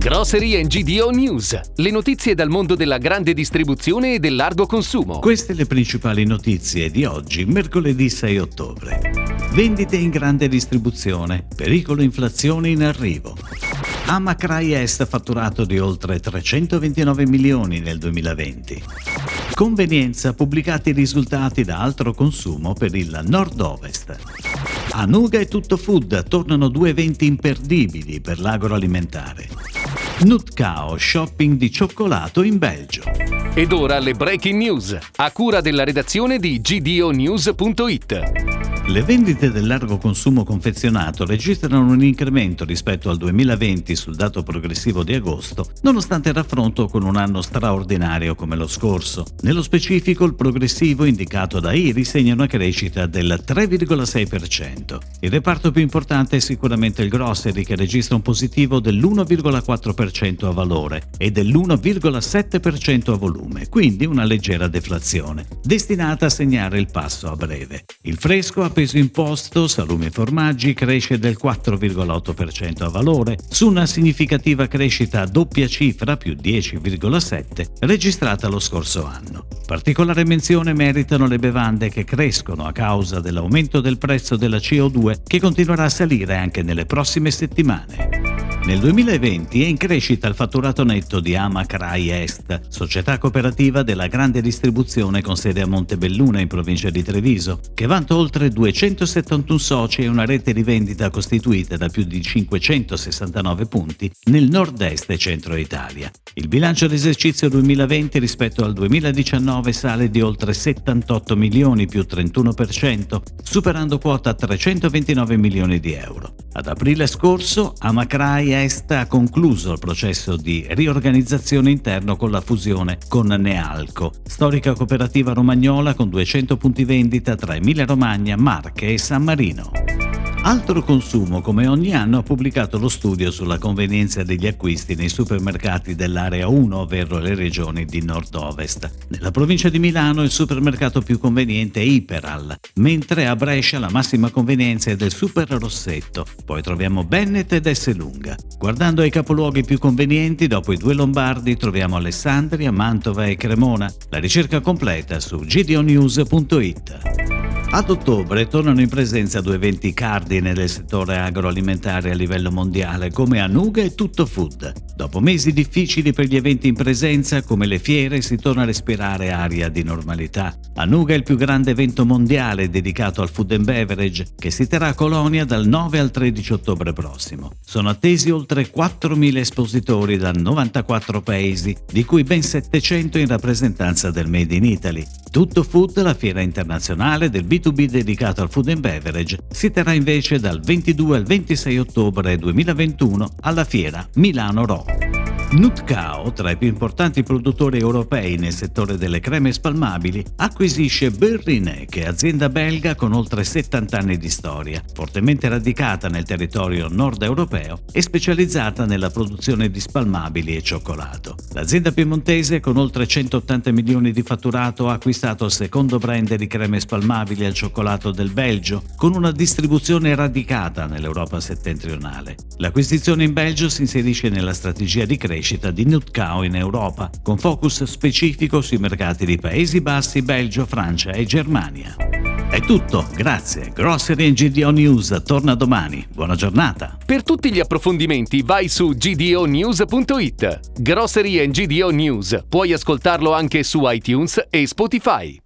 Grocery and GDO News, le notizie dal mondo della grande distribuzione e del largo consumo. Queste le principali notizie di oggi, mercoledì 6 ottobre. Vendite in grande distribuzione, pericolo inflazione in arrivo. Amacrai Est fatturato di oltre 329 milioni nel 2020. Convenienza pubblicati i risultati da altro consumo per il nord-ovest. A Nuga e Tutto Food tornano due eventi imperdibili per l'agroalimentare. Nutcao shopping di cioccolato in Belgio. Ed ora le breaking news, a cura della redazione di gdonews.it. Le vendite del largo consumo confezionato registrano un incremento rispetto al 2020 sul dato progressivo di agosto, nonostante il raffronto con un anno straordinario come lo scorso. Nello specifico, il progressivo indicato da IRI segna una crescita del 3,6%. Il reparto più importante è sicuramente il grocery, che registra un positivo dell'1,4% a valore e dell'1,7% a volume, quindi una leggera deflazione, destinata a segnare il passo a breve. Il fresco ha peso imposto, salumi e formaggi, cresce del 4,8% a valore, su una significativa crescita a doppia cifra, più 10,7%, registrata lo scorso anno. Particolare menzione meritano le bevande che crescono a causa dell'aumento del prezzo della CO2 che continuerà a salire anche nelle prossime settimane. Nel 2020 è in crescita il fatturato netto di Amacrai Est, società cooperativa della grande distribuzione con sede a Montebelluna in provincia di Treviso, che vanta oltre 271 soci e una rete di vendita costituita da più di 569 punti nel nord-est e centro Italia. Il bilancio d'esercizio 2020 rispetto al 2019 sale di oltre 78 milioni più 31%, superando quota 329 milioni di euro. Ad aprile scorso Amacrai Est ha concluso il processo di riorganizzazione interno con la fusione con Nealco, storica cooperativa romagnola con 200 punti vendita tra Emilia Romagna, Marche e San Marino. Altro Consumo, come ogni anno, ha pubblicato lo studio sulla convenienza degli acquisti nei supermercati dell'area 1, ovvero le regioni di nord-ovest. Nella provincia di Milano il supermercato più conveniente è Iperal, mentre a Brescia la massima convenienza è del Super Rossetto. Poi troviamo Bennett ed Esselunga. Guardando ai capoluoghi più convenienti, dopo i due lombardi troviamo Alessandria, Mantova e Cremona. La ricerca completa su gdonews.it. Ad ottobre tornano in presenza due eventi cardine del settore agroalimentare a livello mondiale come Anuga e Tutto Food. Dopo mesi difficili per gli eventi in presenza come le fiere si torna a respirare aria di normalità. Anuga è il più grande evento mondiale dedicato al food and beverage che si terrà a Colonia dal 9 al 13 ottobre prossimo. Sono attesi oltre 4.000 espositori da 94 paesi, di cui ben 700 in rappresentanza del Made in Italy. Tutto Food, la fiera internazionale del B2B dedicato al food and beverage, si terrà invece dal 22 al 26 ottobre 2021 alla fiera Milano Raw. Nutcao, tra i più importanti produttori europei nel settore delle creme spalmabili, acquisisce Berrinec, azienda belga con oltre 70 anni di storia, fortemente radicata nel territorio nord europeo e specializzata nella produzione di spalmabili e cioccolato. L'azienda piemontese, con oltre 180 milioni di fatturato, ha acquistato il secondo brand di creme spalmabili al cioccolato del Belgio, con una distribuzione radicata nell'Europa settentrionale. L'acquisizione in Belgio si inserisce nella strategia di crescita crescita di Nutcow in Europa, con focus specifico sui mercati di Paesi Bassi, Belgio, Francia e Germania. È tutto, grazie. Grocery GDO News torna domani. Buona giornata. Per tutti gli approfondimenti vai su gdonews.it. Grocery GDO News. Puoi ascoltarlo anche su iTunes e Spotify.